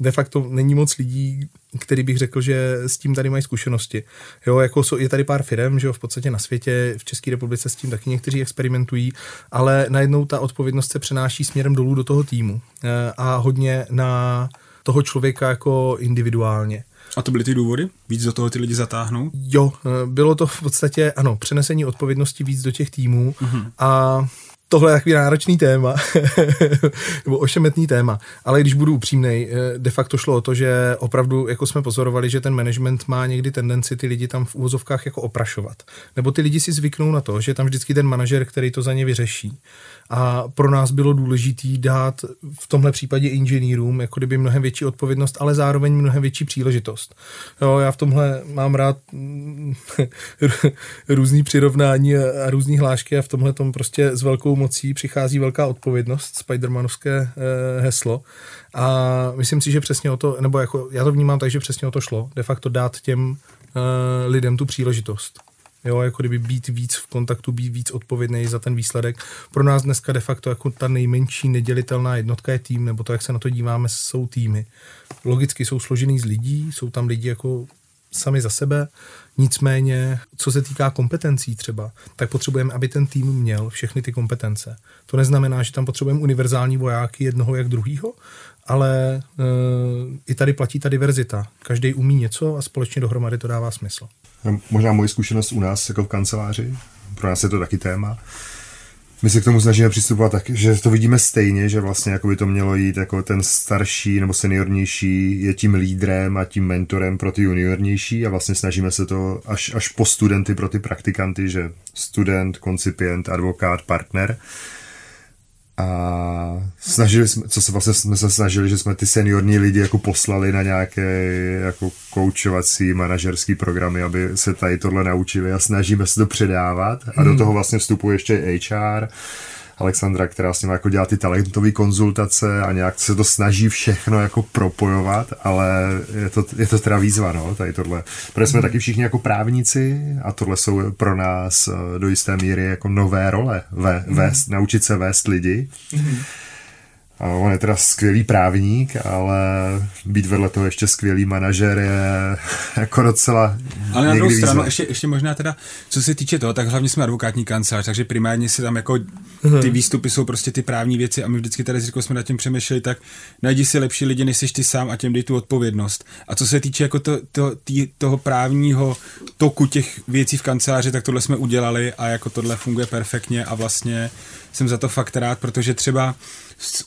de facto není moc lidí, který bych řekl, že s tím tady mají zkušenosti. Jo, jako jsou, je tady pár firm, že jo, v podstatě na světě, v České republice s tím taky někteří experimentují, ale najednou ta odpovědnost se přenáší směrem dolů do toho týmu eh, a hodně na toho člověka jako individuálně. A to byly ty důvody? Víc do toho ty lidi zatáhnou? Jo, eh, bylo to v podstatě, ano, přenesení odpovědnosti víc do těch týmů uh-huh. a tohle je takový náročný téma, <laughs> nebo ošemetný téma, ale když budu upřímnej, eh, de facto šlo o to, že opravdu, jako jsme pozorovali, že ten management má někdy tendenci ty lidi tam v úvozovkách jako oprašovat. Nebo ty lidi si zvyknou na to, že tam vždycky ten manažer, který to za ně vyřeší. A pro nás bylo důležité dát v tomhle případě inženýrům jako kdyby mnohem větší odpovědnost, ale zároveň mnohem větší příležitost. Jo, já v tomhle mám rád <laughs> různý přirovnání a různý hlášky a v tomhle tom prostě s velkou mocí přichází velká odpovědnost, Spidermanovské eh, heslo. A myslím si, že přesně o to, nebo jako já to vnímám tak, že přesně o to šlo, de facto dát těm eh, lidem tu příležitost. Jo, jako kdyby být víc v kontaktu, být víc odpovědný za ten výsledek. Pro nás dneska de facto jako ta nejmenší nedělitelná jednotka je tým, nebo to, jak se na to díváme, jsou týmy. Logicky jsou složený z lidí, jsou tam lidi jako sami za sebe, nicméně, co se týká kompetencí třeba, tak potřebujeme, aby ten tým měl všechny ty kompetence. To neznamená, že tam potřebujeme univerzální vojáky jednoho jak druhýho, ale e, i tady platí ta diverzita. Každý umí něco a společně dohromady to dává smysl. Možná moje zkušenost u nás jako v kanceláři, pro nás je to taky téma. My se k tomu snažíme přistupovat tak, že to vidíme stejně, že vlastně jako by to mělo jít jako ten starší nebo seniornější je tím lídrem a tím mentorem pro ty juniornější a vlastně snažíme se to až, až po studenty pro ty praktikanty, že student, koncipient, advokát, partner a snažili jsme, co se vlastně jsme se snažili, že jsme ty seniorní lidi jako poslali na nějaké jako koučovací manažerský programy, aby se tady tohle naučili a snažíme se to předávat a do hmm. toho vlastně vstupuje ještě HR, Alexandra, která s ním jako dělá ty talentové konzultace a nějak se to snaží všechno jako propojovat, ale je to, je to teda výzva, no, tady tohle. Protože jsme mm. taky všichni jako právníci a tohle jsou pro nás eh, do jisté míry jako nové role, ve, mm. vést, naučit se vést lidi. Mm. A on je teda skvělý právník, ale být vedle toho ještě skvělý manažer je <laughs> jako docela Ale na druhou stranu, ještě, ještě možná teda, co se týče toho, tak hlavně jsme advokátní kancelář, takže primárně se tam jako ty výstupy jsou prostě ty právní věci a my vždycky tady, jako jsme nad tím přemýšleli, tak najdi si lepší lidi, než ty sám a těm dej tu odpovědnost. A co se týče jako to, to, tý, toho právního toku těch věcí v kanceláři, tak tohle jsme udělali a jako tohle funguje perfektně a vlastně jsem za to fakt rád, protože třeba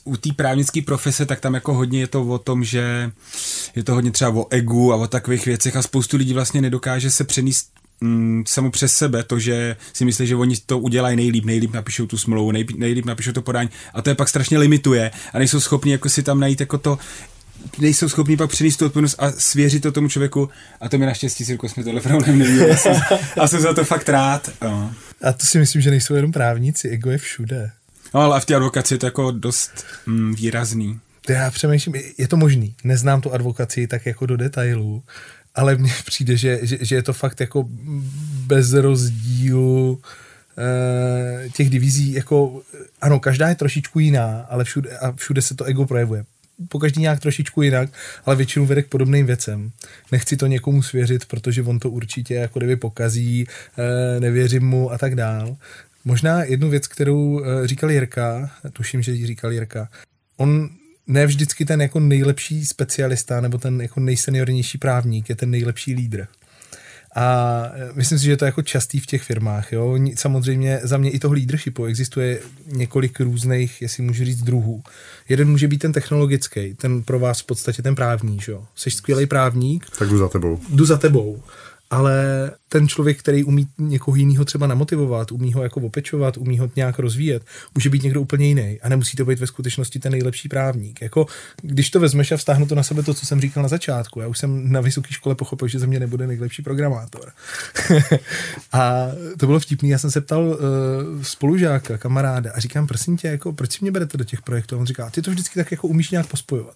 u té právnické profese, tak tam jako hodně je to o tom, že je to hodně třeba o egu a o takových věcech a spoustu lidí vlastně nedokáže se přenést mm, samo přes sebe, to, že si myslí, že oni to udělají nejlíp, nejlíp napíšou tu smlouvu, nejlíp, nejlíp napíšou to podání a to je pak strašně limituje a nejsou schopni jako si tam najít jako to nejsou schopni pak přinést tu odpovědnost a svěřit to tomu člověku a to mi naštěstí Sirko jsme tohle problém neměli a jsem za to fakt rád. No. A to si myslím, že nejsou jenom právníci, ego je všude. No ale v té advokaci je to jako dost mm, výrazný. Já přemýšlím, je to možný, neznám tu advokaci tak jako do detailů, ale mně <laughs> přijde, že, že, že je to fakt jako bez rozdílu e, těch divizí, jako ano, každá je trošičku jiná, ale všude, a všude se to ego projevuje po každý nějak trošičku jinak, ale většinou vede k podobným věcem. Nechci to někomu svěřit, protože on to určitě jako kdyby pokazí, e, nevěřím mu a tak dál. Možná jednu věc, kterou e, říkal Jirka, tuším, že ji říkal Jirka, on ne vždycky ten jako nejlepší specialista nebo ten jako nejseniornější právník je ten nejlepší lídr. A e, myslím si, že to je jako častý v těch firmách. Jo? Samozřejmě za mě i toho leadershipu existuje několik různých, jestli můžu říct, druhů. Jeden může být ten technologický, ten pro vás v podstatě ten právní. Že jo? Jsi skvělý právník. Tak jdu za tebou. Jdu za tebou ale ten člověk, který umí někoho jiného třeba namotivovat, umí ho jako opečovat, umí ho nějak rozvíjet, může být někdo úplně jiný a nemusí to být ve skutečnosti ten nejlepší právník. Jako, když to vezmeš a vztáhnu to na sebe, to, co jsem říkal na začátku, já už jsem na vysoké škole pochopil, že ze mě nebude nejlepší programátor. <laughs> a to bylo vtipný, já jsem se ptal uh, spolužáka, kamaráda a říkám, prosím tě, jako, proč si mě berete do těch projektů? A on říká, ty to vždycky tak jako umíš nějak pospojovat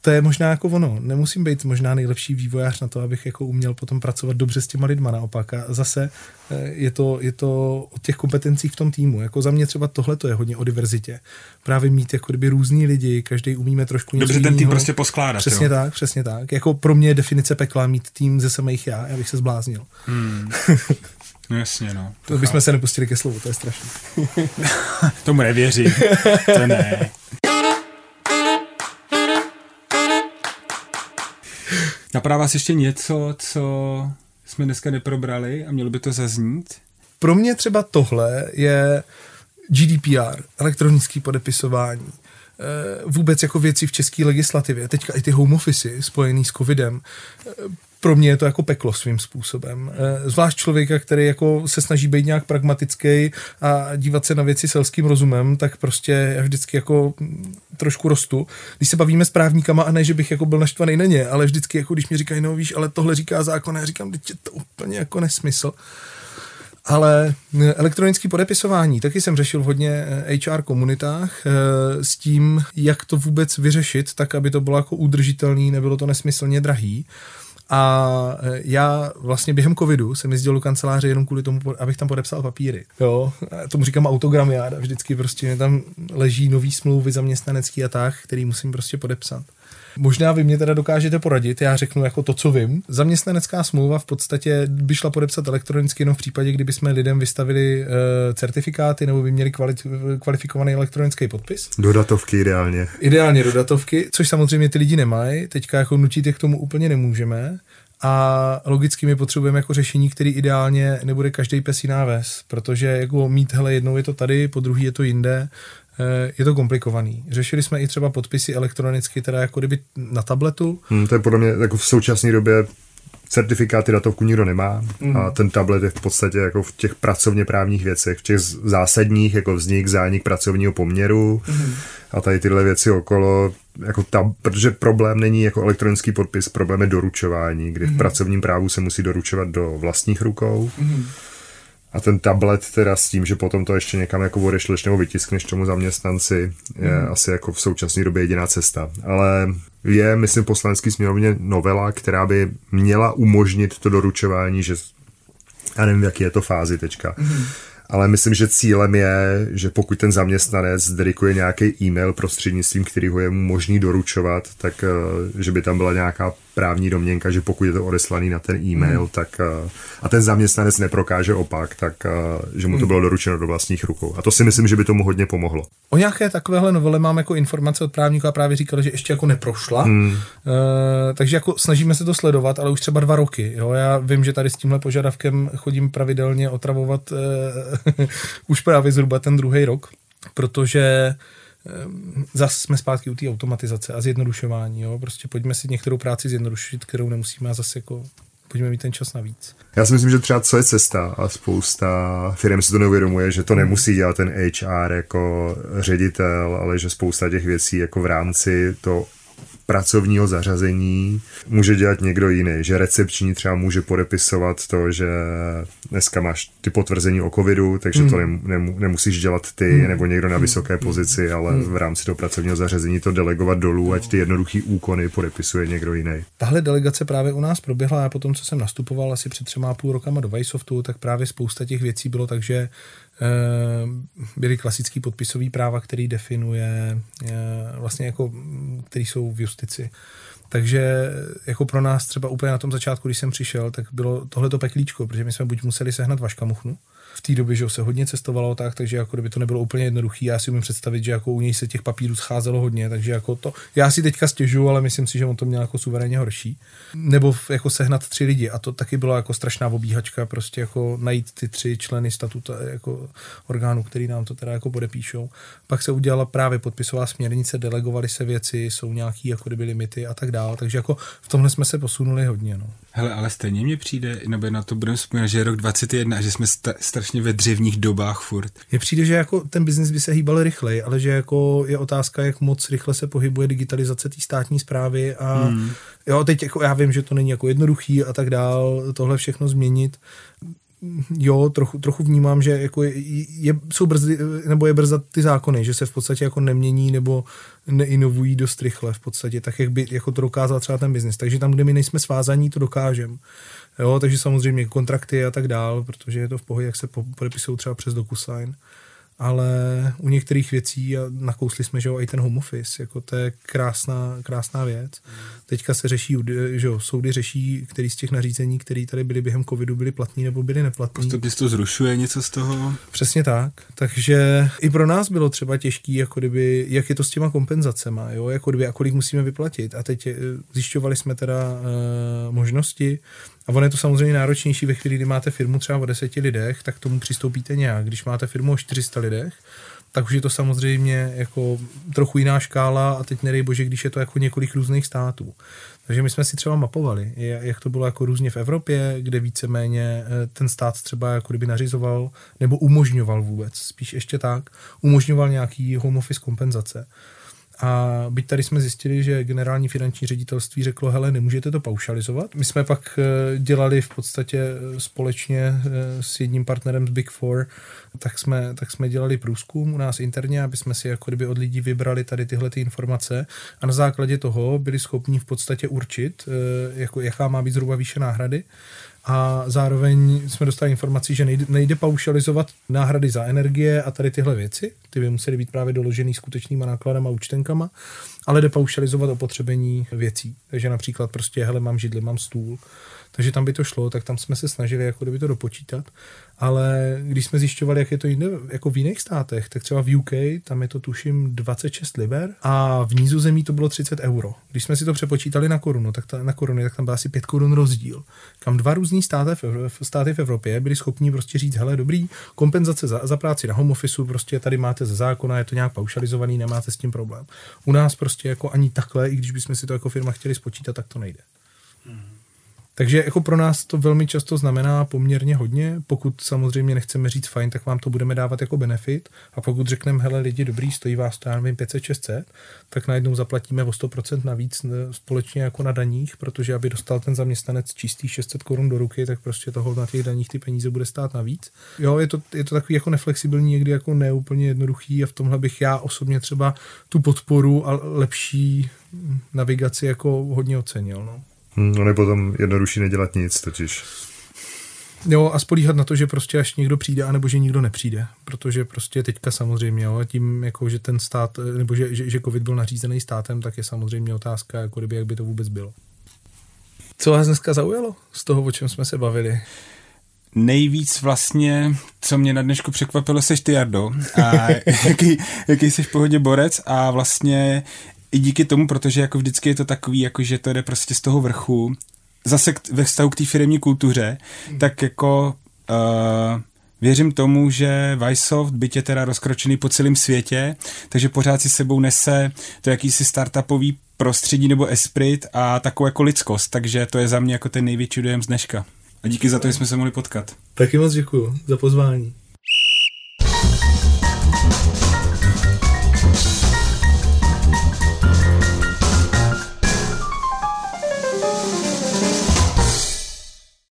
to je možná jako ono. Nemusím být možná nejlepší vývojář na to, abych jako uměl potom pracovat dobře s těma lidma naopak. A zase eh, je to, je to o těch kompetencích v tom týmu. Jako za mě třeba tohle to je hodně o diverzitě. Právě mít jako kdyby různý lidi, každý umíme trošku něco Dobře ten tým prostě poskládat. Přesně jo. tak, přesně tak. Jako pro mě je definice pekla mít tým ze samých já, já bych se zbláznil. Hmm. <laughs> No jasně, no. To, to bychom se nepustili ke slovu, to je strašné. <laughs> Tomu nevěřím. To ne. <laughs> Napadá vás ještě něco, co jsme dneska neprobrali a mělo by to zaznít? Pro mě třeba tohle je GDPR, elektronické podepisování, eh, vůbec jako věci v české legislativě, teďka i ty home office spojený s covidem, eh, pro mě je to jako peklo svým způsobem. Eh, zvlášť člověka, který jako se snaží být nějak pragmatický a dívat se na věci selským rozumem, tak prostě já vždycky jako trošku rostu. Když se bavíme s právníkama a ne, že bych jako byl naštvaný na ně, ale vždycky jako když mi říkají, no víš, ale tohle říká zákon, já říkám, teď je to úplně jako nesmysl. Ale eh, elektronické podepisování taky jsem řešil v hodně HR komunitách s tím, jak to vůbec vyřešit, tak aby to bylo jako udržitelný, nebylo to nesmyslně drahý. A e, já vlastně během covidu jsem jezdil do kanceláře jenom kvůli tomu, abych tam podepsal papíry. Jo, tomu říkám autogramiáda, vždycky prostě tam leží nový smlouvy zaměstnanecký a tak, který musím prostě podepsat. Možná vy mě teda dokážete poradit, já řeknu jako to, co vím. Zaměstnanecká smlouva v podstatě by šla podepsat elektronicky jenom v případě, kdyby jsme lidem vystavili uh, certifikáty nebo by měli kvali- kvalifikovaný elektronický podpis. Dodatovky ideálně. Ideálně dodatovky, což samozřejmě ty lidi nemají. Teďka jako nutit je k tomu úplně nemůžeme. A logicky my potřebujeme jako řešení, který ideálně nebude každý pes jiná ves, protože jako mít, hele, jednou je to tady, po druhý je to jinde, je to komplikovaný. Řešili jsme i třeba podpisy elektronicky, teda jako kdyby na tabletu. Hmm, to je podle mě jako v současné době certifikáty datovku nikdo nemá mm. a ten tablet je v podstatě jako v těch pracovně právních věcech, v těch zásadních, jako vznik, zánik pracovního poměru mm. a tady tyhle věci okolo, jako ta, protože problém není jako elektronický podpis, problém je doručování, kdy mm. v mhm. pracovním právu se musí doručovat do vlastních rukou. Mm a ten tablet teda s tím, že potom to ještě někam jako odešleš nebo vytiskneš tomu zaměstnanci, je mm. asi jako v současné době jediná cesta. Ale je, myslím, poslanský směrovně novela, která by měla umožnit to doručování, že já nevím, jaký je to fázi teďka. Mm. Ale myslím, že cílem je, že pokud ten zaměstnanec dedikuje nějaký e-mail prostřednictvím, který ho je mu možný doručovat, tak eh, že by tam byla nějaká právní domněnka, že pokud je to odeslaný na ten e-mail, hmm. tak uh, a ten zaměstnanec neprokáže opak, tak uh, že mu to hmm. bylo doručeno do vlastních rukou. A to si myslím, že by tomu hodně pomohlo. O nějaké takovéhle novele mám jako informace od právníka a právě říkal, že ještě jako neprošla. Hmm. Uh, takže jako snažíme se to sledovat, ale už třeba dva roky. Jo? Já vím, že tady s tímhle požadavkem chodím pravidelně otravovat uh, <laughs> už právě zhruba ten druhý rok, protože zase jsme zpátky u té automatizace a zjednodušování. Jo? Prostě pojďme si některou práci zjednodušit, kterou nemusíme a zase jako pojďme mít ten čas navíc. Já si myslím, že třeba co je cesta a spousta firm si to neuvědomuje, že to nemusí dělat ten HR jako ředitel, ale že spousta těch věcí jako v rámci to pracovního zařazení může dělat někdo jiný, že recepční třeba může podepisovat to, že dneska máš ty potvrzení o covidu, takže hmm. to nem, nemusíš dělat ty hmm. nebo někdo na vysoké pozici, ale hmm. v rámci toho pracovního zařazení to delegovat dolů, ať ty jednoduchý úkony podepisuje někdo jiný. Tahle delegace právě u nás proběhla a potom, co jsem nastupoval asi před třema a půl rokama do Vysoftu, tak právě spousta těch věcí bylo tak, že byly klasický podpisový práva, který definuje eh, vlastně jako, který jsou v justici. Takže jako pro nás třeba úplně na tom začátku, když jsem přišel, tak bylo tohleto peklíčko, protože my jsme buď museli sehnat vaška muchnu, v té době, že se hodně cestovalo tak, takže jako kdyby to nebylo úplně jednoduché. Já si umím představit, že jako u něj se těch papírů scházelo hodně, takže jako to, já si teďka stěžu, ale myslím si, že on to měl jako suverénně horší. Nebo jako sehnat tři lidi a to taky bylo jako strašná obíhačka, prostě jako najít ty tři členy statuta jako orgánu, který nám to teda jako podepíšou. Pak se udělala právě podpisová směrnice, delegovaly se věci, jsou nějaký jako kdyby limity a tak dále, takže jako v tomhle jsme se posunuli hodně. No. Hele, ale stejně mně přijde, nebo na to budeme vzpomínat, že je rok 21 a že jsme sta- strašně ve dřevních dobách furt. Mně přijde, že jako ten biznis by se hýbal rychleji, ale že jako je otázka, jak moc rychle se pohybuje digitalizace té státní zprávy a hmm. jo, teď jako já vím, že to není jako jednoduchý a tak dál, tohle všechno změnit, jo, trochu, trochu vnímám, že jako je, je, jsou brzdy, nebo je brzda ty zákony, že se v podstatě jako nemění nebo neinovují dost rychle v podstatě, tak jak by jako to dokázal třeba ten biznis. Takže tam, kde my nejsme svázaní, to dokážeme. Jo, takže samozřejmě kontrakty a tak dál, protože je to v pohodě, jak se podepisují třeba přes DocuSign ale u některých věcí, a nakousli jsme, že jo, i ten home office, jako to je krásná, krásná věc. Teďka se řeší, že jo, soudy řeší, který z těch nařízení, které tady byly během covidu, byly platní nebo byly neplatní. Postupně to zrušuje něco z toho? Přesně tak. Takže i pro nás bylo třeba těžký, jako kdyby, jak je to s těma kompenzacema, jo, jako kdyby, a kolik musíme vyplatit. A teď eh, zjišťovali jsme teda uh, možnosti, a ono je to samozřejmě náročnější ve chvíli, kdy máte firmu třeba o deseti lidech, tak tomu přistoupíte nějak. Když máte firmu o 400 lidech, tak už je to samozřejmě jako trochu jiná škála a teď nedej bože, když je to jako několik různých států. Takže my jsme si třeba mapovali, jak to bylo jako různě v Evropě, kde víceméně eh, ten stát třeba jako kdyby nařizoval nebo umožňoval vůbec, spíš ještě tak, umožňoval nějaký home office kompenzace. A byť tady jsme zjistili, že generální finanční ředitelství řeklo, hele, nemůžete to paušalizovat. My jsme pak eh, dělali v podstatě eh, společně eh, s jedním partnerem z Big Four, tak jsme, tak jsme dělali průzkum u nás interně, aby jsme si jako kdyby od lidí vybrali tady tyhle ty informace a na základě toho byli schopni v podstatě určit, jako, jaká má být zhruba výše náhrady a zároveň jsme dostali informaci, že nejde, nejde paušalizovat náhrady za energie a tady tyhle věci, ty by musely být právě doložený skutečnýma nákladama a účtenkama, ale jde paušalizovat opotřebení věcí. Takže například prostě, hele, mám židli, mám stůl, takže tam by to šlo, tak tam jsme se snažili jako kdyby to dopočítat. Ale když jsme zjišťovali, jak je to jinde, jako v jiných státech, tak třeba v UK, tam je to tuším 26 liber a v Nízozemí to bylo 30 euro. Když jsme si to přepočítali na korunu, tak ta, na koruny, tak tam byl asi 5 korun rozdíl. Kam dva různý státy v, státy v Evropě byli schopni prostě říct, hele, dobrý, kompenzace za, za práci na home office, prostě tady máte ze zákona, je to nějak paušalizovaný, nemáte s tím problém. U nás prostě jako ani takhle, i když bychom si to jako firma chtěli spočítat, tak to nejde. Hmm. Takže jako pro nás to velmi často znamená poměrně hodně. Pokud samozřejmě nechceme říct fajn, tak vám to budeme dávat jako benefit. A pokud řekneme, hele lidi, dobrý, stojí vás to, já nevím, 500-600, tak najednou zaplatíme o 100% navíc společně jako na daních, protože aby dostal ten zaměstnanec čistý 600 korun do ruky, tak prostě toho na těch daních ty peníze bude stát navíc. Jo, je to, je to takový jako neflexibilní, někdy jako neúplně jednoduchý a v tomhle bych já osobně třeba tu podporu a lepší navigaci jako hodně ocenil. No. Ono je potom jednodušší nedělat nic totiž. Jo, a spolíhat na to, že prostě až někdo přijde, anebo že nikdo nepřijde. Protože prostě teďka samozřejmě, jo, a tím, jako, že ten stát, nebo že, že, že covid byl nařízený státem, tak je samozřejmě otázka, jako kdyby, jak by to vůbec bylo. Co vás dneska zaujalo z toho, o čem jsme se bavili? Nejvíc vlastně, co mě na dnešku překvapilo, seš ty, Jardo. A <laughs> jaký, jaký jsi v pohodě borec a vlastně i díky tomu, protože jako vždycky je to takový, jako že to jde prostě z toho vrchu, zase k, ve vztahu k té firmní kultuře, hmm. tak jako uh, věřím tomu, že Vysoft, byť je teda rozkročený po celém světě, takže pořád si sebou nese to jakýsi startupový prostředí nebo esprit a takovou jako lidskost, takže to je za mě jako ten největší dojem z dneška. A díky za to, že jsme se mohli potkat. Taky moc děkuji za pozvání.